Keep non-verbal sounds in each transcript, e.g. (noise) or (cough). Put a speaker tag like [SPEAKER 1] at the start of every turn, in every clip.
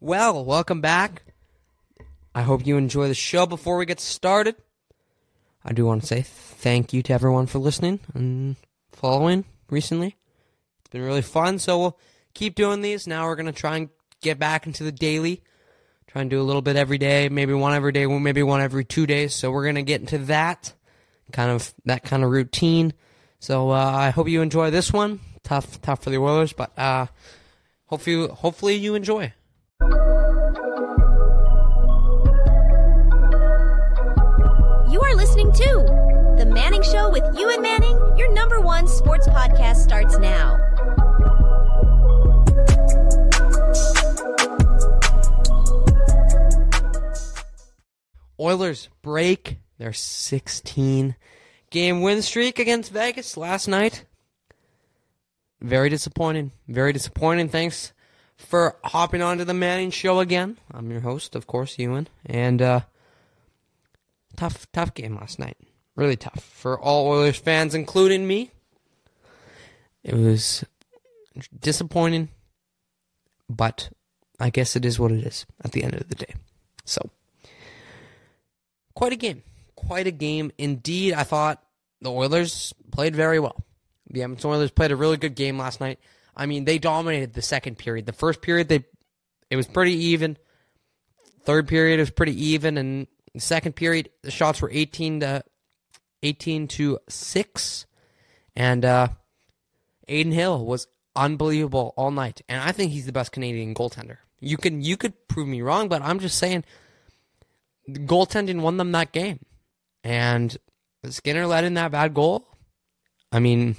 [SPEAKER 1] Well, welcome back. I hope you enjoy the show. Before we get started, I do want to say thank you to everyone for listening and following recently. It's been really fun, so we'll keep doing these. Now we're going to try and get back into the daily. Try and do a little bit every day, maybe one every day, maybe one every two days. So we're going to get into that kind of that kind of routine. So uh, I hope you enjoy this one. Tough, tough for the Oilers, but uh, hopefully, hopefully you enjoy.
[SPEAKER 2] You and Manning. Your number one sports podcast starts now.
[SPEAKER 1] Oilers break their 16 game win streak against Vegas last night. Very disappointing. Very disappointing. Thanks for hopping onto the Manning Show again. I'm your host, of course, Ewan. And uh, tough, tough game last night. Really tough for all Oilers fans, including me. It was disappointing, but I guess it is what it is at the end of the day. So, quite a game. Quite a game indeed. I thought the Oilers played very well. The Edmonton Oilers played a really good game last night. I mean, they dominated the second period. The first period, they it was pretty even. Third period was pretty even, and the second period, the shots were eighteen to eighteen to six, and uh, Adin Hill was unbelievable all night, and I think he's the best Canadian goaltender. You can you could prove me wrong, but I'm just saying, goaltending won them that game, and Skinner let in that bad goal. I mean,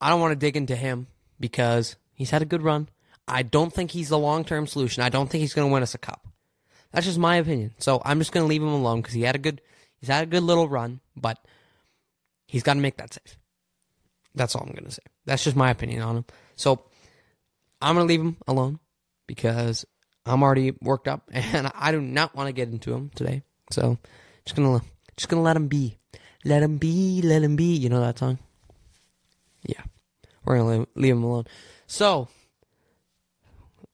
[SPEAKER 1] I don't want to dig into him because he's had a good run. I don't think he's the long term solution. I don't think he's going to win us a cup. That's just my opinion. So I'm just going to leave him alone because he had a good he's had a good little run, but he's got to make that save. That's all I'm going to say. That's just my opinion on him. So I'm going to leave him alone because I'm already worked up (laughs) and I do not want to get into him today. So just going to just going to let him be. Let him be, let him be. You know that song? Yeah. We're going to leave him alone. So,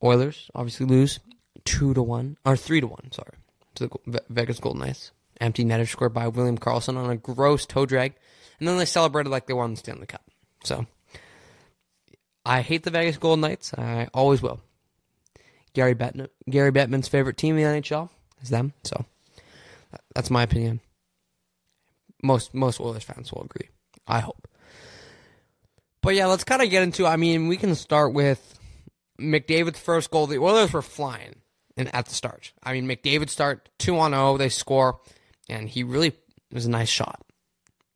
[SPEAKER 1] Oilers obviously lose 2 to 1, or 3 to 1, sorry, to the Vegas Golden Knights. Empty netter scored by William Karlsson on a gross toe drag. And then they celebrated like they won the Stanley Cup. So, I hate the Vegas Golden Knights. I always will. Gary Bettman, Gary Bettman's favorite team in the NHL is them. So, that's my opinion. Most most Oilers fans will agree. I hope. But yeah, let's kind of get into. I mean, we can start with McDavid's first goal. The Oilers were flying and at the start. I mean, McDavid start two on zero. They score, and he really was a nice shot.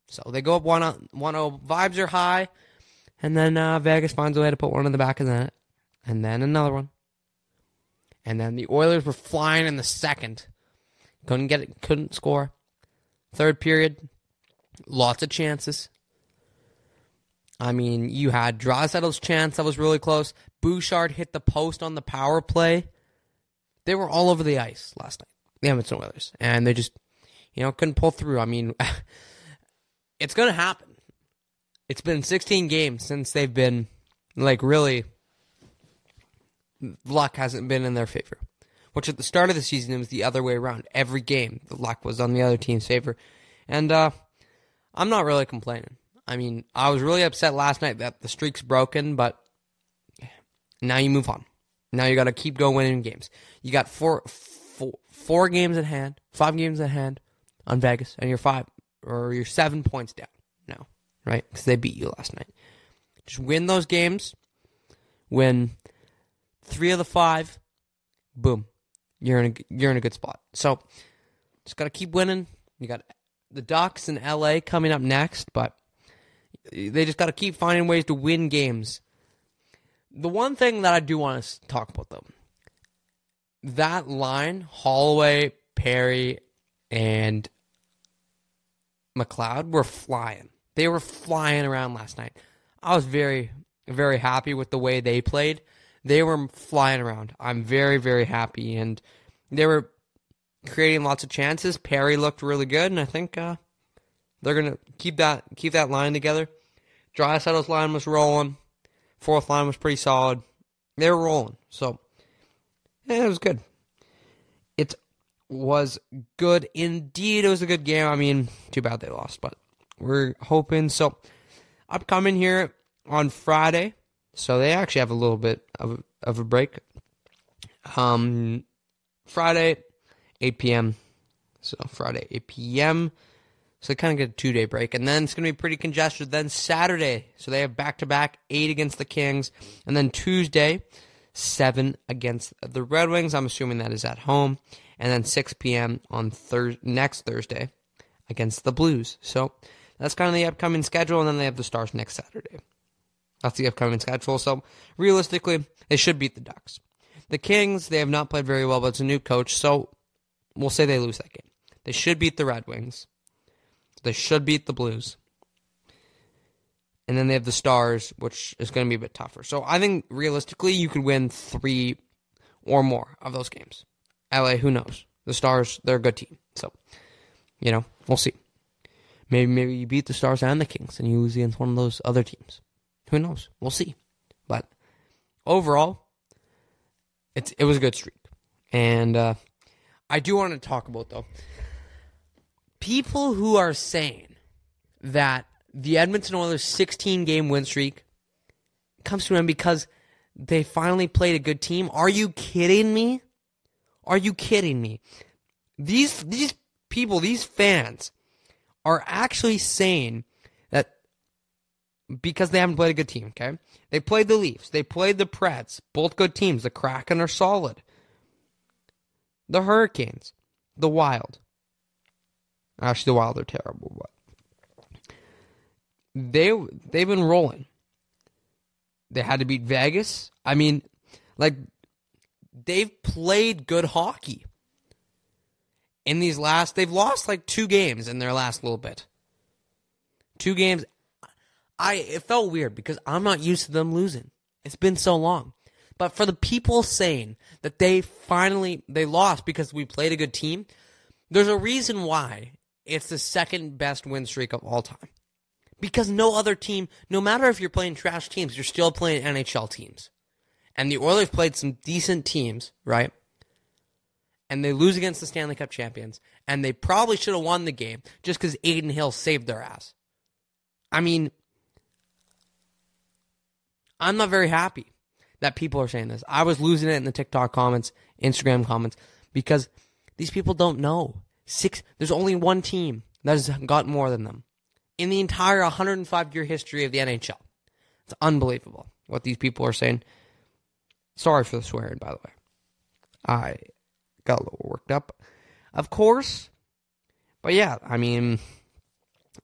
[SPEAKER 1] So they go up one one zero. Vibes are high, and then uh, Vegas finds a way to put one in the back of the net, and then another one, and then the Oilers were flying in the second. Couldn't get it. Couldn't score. Third period, lots of chances. I mean, you had Draisaitl's chance that was really close. Bouchard hit the post on the power play. They were all over the ice last night, the Edmonton Oilers, and they just, you know, couldn't pull through. I mean, (laughs) it's going to happen. It's been 16 games since they've been, like, really, luck hasn't been in their favor. Which at the start of the season, it was the other way around. Every game, the luck was on the other team's favor. And uh, I'm not really complaining. I mean, I was really upset last night that the streak's broken, but now you move on. Now you got to keep going winning games. You got four, four, four games at hand, five games at hand on Vegas, and you're five or you're seven points down now, right? Because they beat you last night. Just win those games. Win three of the five. Boom, you're in a you're in a good spot. So just got to keep winning. You got the Ducks in LA coming up next, but they just got to keep finding ways to win games. The one thing that I do want to talk about though, that line Holloway, Perry, and McLeod were flying. They were flying around last night. I was very, very happy with the way they played. They were flying around. I'm very, very happy, and they were creating lots of chances. Perry looked really good, and I think uh, they're gonna keep that keep that line together. Draisaitl's line was rolling. Fourth line was pretty solid. They were rolling. So Yeah, it was good. Was good indeed. It was a good game. I mean, too bad they lost, but we're hoping. So, upcoming here on Friday. So they actually have a little bit of of a break. Um, Friday, 8 p.m. So Friday, 8 p.m. So they kind of get a two day break. And then it's going to be pretty congested. Then Saturday, so they have back to back, 8 against the Kings. And then Tuesday, 7 against the Red Wings. I'm assuming that is at home. And then 6 p.m. on thir- next Thursday against the Blues. So that's kind of the upcoming schedule. And then they have the Stars next Saturday. That's the upcoming schedule. So realistically, they should beat the Ducks. The Kings, they have not played very well, but it's a new coach. So we'll say they lose that game. They should beat the Red Wings. They should beat the Blues. And then they have the Stars, which is going to be a bit tougher. So I think realistically, you could win three or more of those games. LA, who knows? The Stars, they're a good team. So, you know, we'll see. Maybe maybe you beat the Stars and the Kings and you lose against one of those other teams. Who knows? We'll see. But overall, it's it was a good streak. And uh, I do want to talk about though people who are saying that the Edmonton Oilers 16 game win streak comes to them because they finally played a good team. Are you kidding me? Are you kidding me? These these people, these fans are actually saying that because they haven't played a good team, okay? They played the Leafs, they played the Preds, both good teams. The Kraken are solid. The Hurricanes, the Wild. Actually, the Wild are terrible, but they they've been rolling. They had to beat Vegas. I mean, like they've played good hockey. In these last, they've lost like two games in their last little bit. Two games. I it felt weird because I'm not used to them losing. It's been so long. But for the people saying that they finally they lost because we played a good team, there's a reason why it's the second best win streak of all time. Because no other team, no matter if you're playing trash teams, you're still playing NHL teams. And the Oilers played some decent teams, right? And they lose against the Stanley Cup champions. And they probably should have won the game just because Adin Hill saved their ass. I mean, I'm not very happy that people are saying this. I was losing it in the TikTok comments, Instagram comments, because these people don't know. Six. There's only one team that has got more than them in the entire 105 year history of the NHL. It's unbelievable what these people are saying. Sorry for the swearing, by the way. I got a little worked up, of course. But yeah, I mean,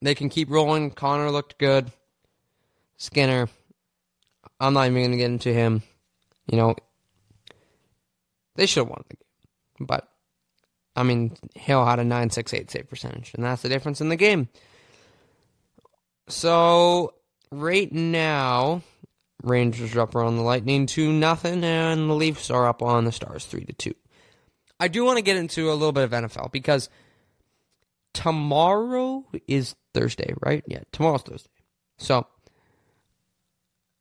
[SPEAKER 1] they can keep rolling. Connor looked good. Skinner, I'm not even going to get into him. You know, they should have won the game. But, I mean, Hill had a 968 save percentage, and that's the difference in the game. So, right now, Rangers are up on the Lightning 2 nothing, and the Leafs are up on the Stars 3 to 2. I do want to get into a little bit of NFL because tomorrow is Thursday, right? Yeah, tomorrow's Thursday. So,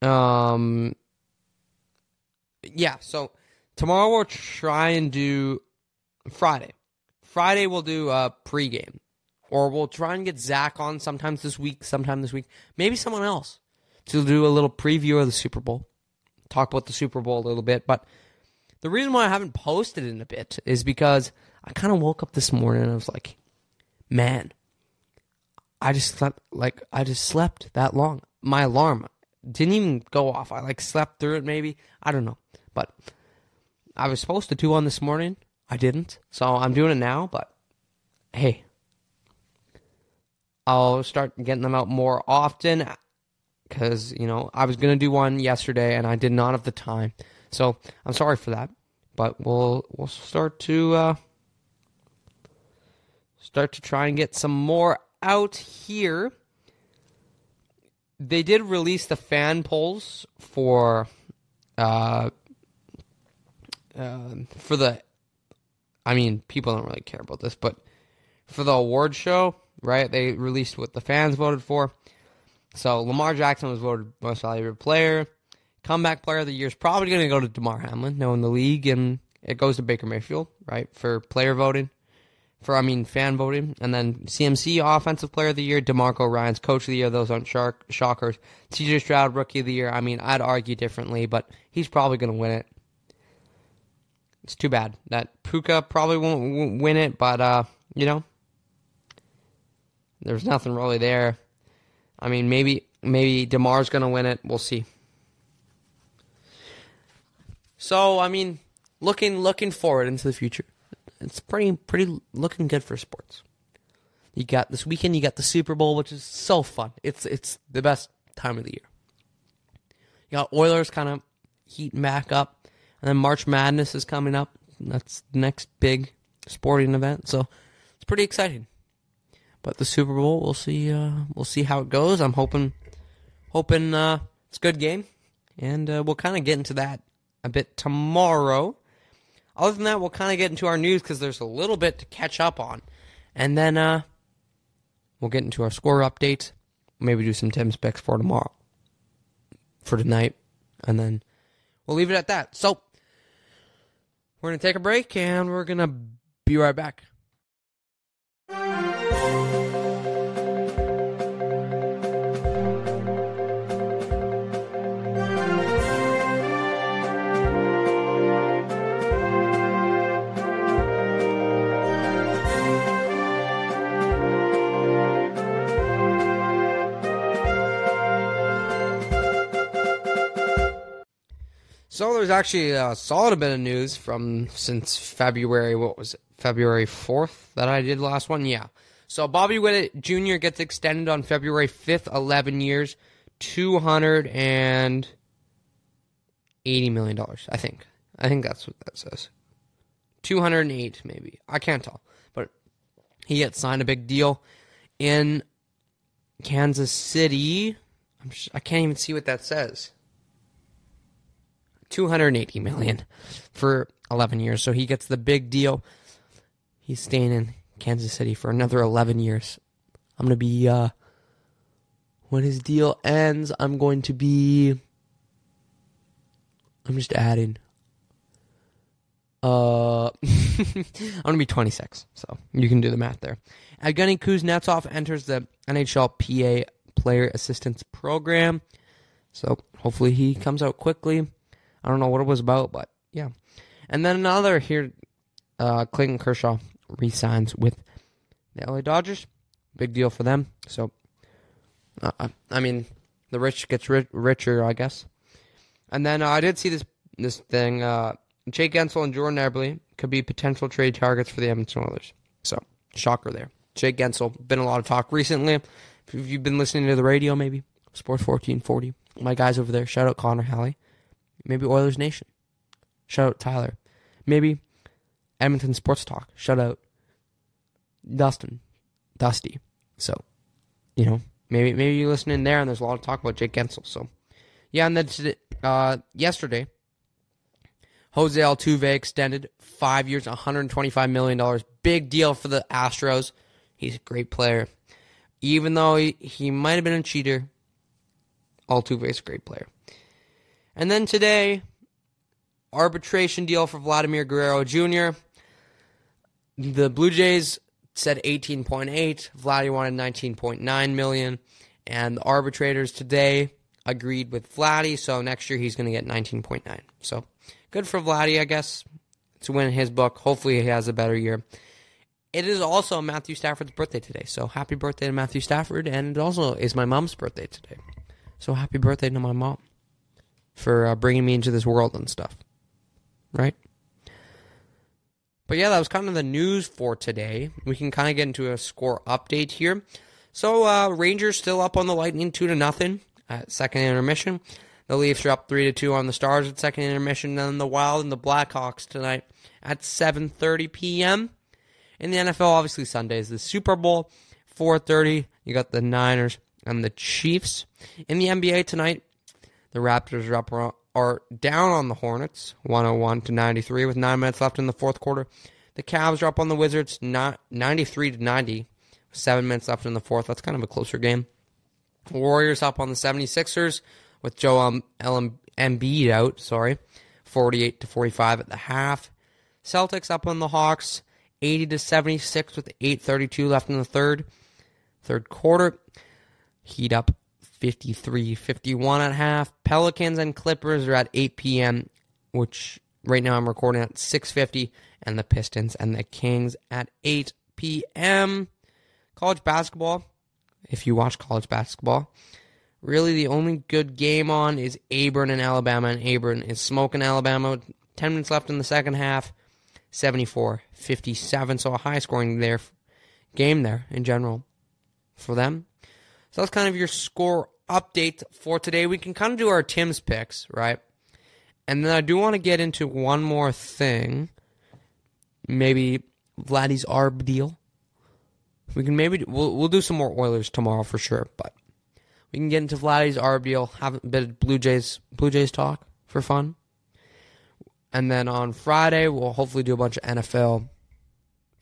[SPEAKER 1] um, yeah. So tomorrow we'll try and do Friday. Friday we'll do a pregame, or we'll try and get Zach on sometimes this week, sometime this week, maybe someone else to do a little preview of the Super Bowl, talk about the Super Bowl a little bit. But the reason why I haven't posted in a bit is because I kind of woke up this morning and I was like, man, I just slept like I just slept that long. My alarm didn't even go off. I like slept through it maybe. I don't know. But I was supposed to do one this morning. I didn't. So I'm doing it now, but hey. I'll start getting them out more often cuz you know, I was to do one yesterday and I did not have the time. So, I'm sorry for that. But we'll we'll start to uh start to try and get some more out here they did release the fan polls for uh, uh, for the I mean people don't really care about this but for the award show right they released what the fans voted for so Lamar Jackson was voted most valuable player comeback player of the year is probably going to go to Damar Hamlin knowing the league and it goes to Baker Mayfield, right, for player voting, for I mean fan voting, and then CMC Offensive Player of the Year, DeMeco Ryans Coach of the Year. Those aren't shark, shockers. CJ Stroud Rookie of the Year. I mean, I'd argue differently, but he's probably going to win it. It's too bad that Puka probably won't, won't win it, but uh, you know, there's nothing really there. I mean, maybe maybe Damar's to win it. We'll see. So, I mean, looking looking forward into the future, it's pretty pretty looking good for sports. You got this weekend, you got the Super Bowl, which is so fun. It's it's the best time of the year. You got Oilers kind of heating back up, and then March Madness is coming up. That's the next big sporting event, so it's pretty exciting. But the Super Bowl, we'll see. Uh, we'll see how it goes. I'm hoping, hoping uh, it's a good game, and uh, we'll kind of get into that a bit tomorrow. Other than that, we'll kind of get into our news because there's a little bit to catch up on, and then uh, we'll get into our score update. Maybe do some Tim's picks for tomorrow, for tonight, and then we'll leave it at that. So we're gonna take a break, and we're gonna be right back. So there's actually a solid bit of news from since February. What was it? February 4th that I did last one? Yeah. So Bobby Witt Jr. gets extended on February 5th, 11 years, $280 million, I think. I think that's what that says. 208 maybe. I can't tell. But he gets signed a big deal in Kansas City. I'm just, I can't even see what that says. 280 million for 11 years. So he gets the big deal. He's staying in Kansas City for another 11 years. I'm going to be uh when his deal ends, I'm going to be I'm just adding uh (laughs) I'm to be 26. So you can do the math there. Evgeny Kuznetsov enters the NHL PA player assistance program. So hopefully he comes out quickly. I don't know what it was about, but yeah. And then another here, uh, Clayton Kershaw resigns with the LA Dodgers. Big deal for them. So, uh, I mean, the rich gets ri- richer, I guess. And then uh, I did see this this thing. Uh, Jake Guentzel and Jordan Eberle could be potential trade targets for the Edmonton Oilers. So, shocker there. Jake Guentzel, been a lot of talk recently. If you've been listening to the radio, maybe Sports 1440, my guys over there, shout out Connor Halley. Maybe Oilers Nation. Shout out Tyler. Maybe Edmonton Sports Talk. Shout out Dustin. Dusty. So, you know, maybe maybe you listen in there and there's a lot of talk about Jake Guentzel. So, yeah, and then uh, yesterday, Jose Altuve extended five years, $125 million. Big deal for the Astros. He's a great player. Even though he, he might have been a cheater, Altuve is a great player. And then today, arbitration deal for Vladimir Guerrero Jr. The Blue Jays said 18.8. Vladdy wanted 19.9 million, and the arbitrators today agreed with Vladdy. So next year he's going to get 19.9. So good for Vladdy, I guess, to win his book. Hopefully he has a better year. It is also Matthew Stafford's birthday today, so happy birthday to Matthew Stafford, and it also is my mom's birthday today. So happy birthday to my mom for uh, bringing me into this world and stuff. Right? But yeah, that was kind of the news for today. We can kind of get into a score update here. So uh, Rangers still up on the Lightning two to nothing at second intermission. The Leafs are up three to two on the Stars at second intermission. And then the Wild and the Blackhawks tonight at 7:30 p.m. In the NFL, obviously Sundays the Super Bowl. 4:30, you got the Niners and the Chiefs. In the NBA tonight, the Raptors are up are down on the Hornets, 101 to 93, with nine minutes left in the fourth quarter. The Cavs are up on the Wizards, not 93 to 90, seven minutes left in the fourth. That's kind of a closer game. Warriors up on the 76ers with Joel Embiid out, sorry, 48 to 45 at the half. Celtics up on the Hawks, 80 to 76 with 8:32 left in the third. Third quarter, Heat up 53-51 at half. Pelicans and Clippers are at 8 p.m., which right now I'm recording at 6:50, and the Pistons and the Kings at 8 p.m. College basketball, if you watch college basketball, really the only good game on is Auburn and Alabama, and Auburn is smoking Alabama. 10 minutes left in the second half, 74 57. So a high scoring there game there in general for them. So that's kind of your score update for today. We can kind of do our Tim's picks, right? And then I do want to get into one more thing. Maybe Vladdy's Arb deal. We can maybe we'll we'll do some more Oilers tomorrow for sure, but we can get into Vladdy's Arb deal, have a bit of Blue Jays Blue Jays talk for fun. And then on Friday we'll hopefully do a bunch of NFL.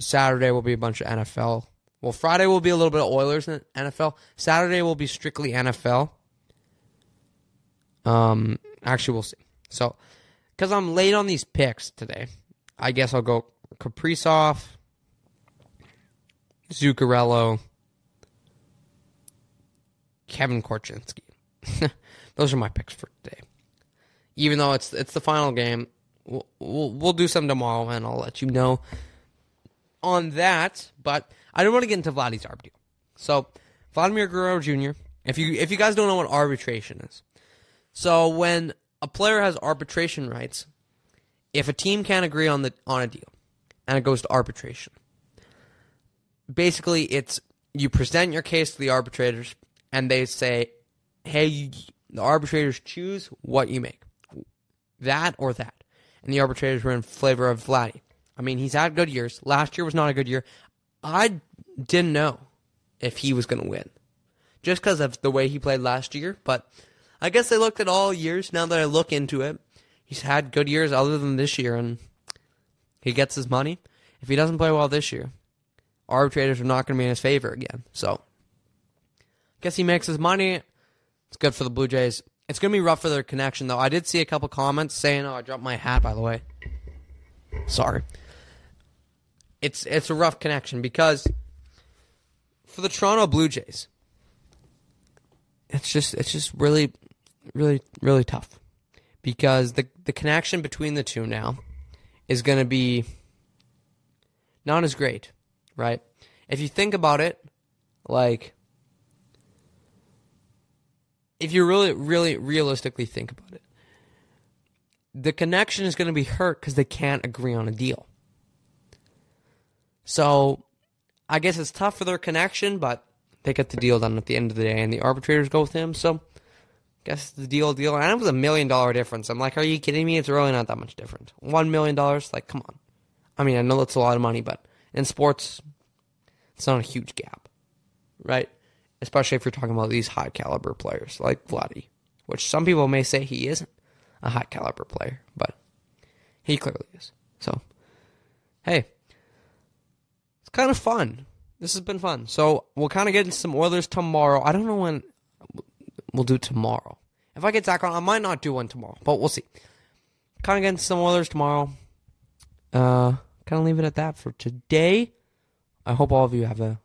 [SPEAKER 1] Saturday will be a bunch of NFL. Well, Friday will be a little bit of Oilers and NFL. Saturday will be strictly NFL. Um, actually, we'll see. So, because I'm late on these picks today, I guess I'll go Kaprizov, Zuccarello, Kevin Korchinski. (laughs) Those are my picks for today. Even though it's it's the final game, we'll, we'll, we'll do some tomorrow, and I'll let you know on that. But I don't want to get into Vladdy's arb deal. So Vladimir Guerrero Jr. If you if you guys don't know what arbitration is, so when a player has arbitration rights, if a team can't agree on the on a deal, and it goes to arbitration, basically it's you present your case to the arbitrators, and they say, "Hey, you, the arbitrators choose what you make, that or that," and the arbitrators were in favor of Vladdy. I mean, he's had good years. Last year was not a good year. I didn't know if he was going to win just because of the way he played last year. But I guess I looked at all years now that I look into it. He's had good years other than this year, and he gets his money. If he doesn't play well this year, arbitrators are not going to be in his favor again. So, I guess he makes his money. It's good for the Blue Jays. It's going to be rough for their connection, though. I did see a couple comments saying, "Oh, I dropped my hat." By the way, sorry. It's it's a rough connection because for the Toronto Blue Jays, it's just it's just really, really, really tough because the the connection between the two now is going to be not as great, right? If you think about it, like if you really, really, realistically think about it, the connection is going to be hurt because they can't agree on a deal. So I guess it's tough for their connection, but they get the deal done at the end of the day, and the arbitrators go with him. So, I guess the deal, deal, and it was a million dollar difference. I'm like, are you kidding me? It's really not that much different. One million dollars, like, come on. I mean, I know that's a lot of money, but in sports, it's not a huge gap, right? Especially if you're talking about these high caliber players like Vladdy, which some people may say he isn't a high caliber player, but he clearly is. So, hey, kind of fun. This has been fun. So we'll kind of get into some Oilers tomorrow. I don't know when we'll do tomorrow. If I get Zach on, I might not do one tomorrow, but we'll see. Kind of get into some Oilers tomorrow. Uh, kind of leave it at that for today. I hope all of you have a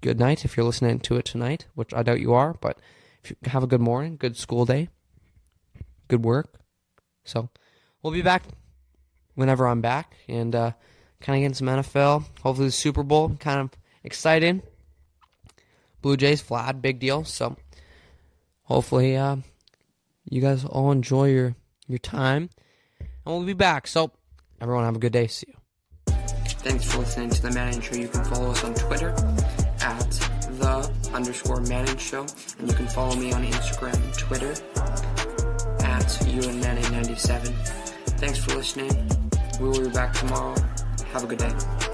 [SPEAKER 1] good night if you're listening to it tonight, which I doubt you are, but if you have a good morning, good school day, good work. So we'll be back whenever I'm back, and uh, kind of getting some NFL. Hopefully, the Super Bowl, kind of exciting. Blue Jays, Vlad, big deal. So, hopefully, uh, you guys all enjoy your your time, and we'll be back. So, everyone, have a good day. See you. Thanks for listening to the Manning Show. You can follow us on Twitter at the underscore Manning Show, and you can follow me on Instagram and Twitter at UNManning97. Thanks for listening. We will be back tomorrow. Have a good day.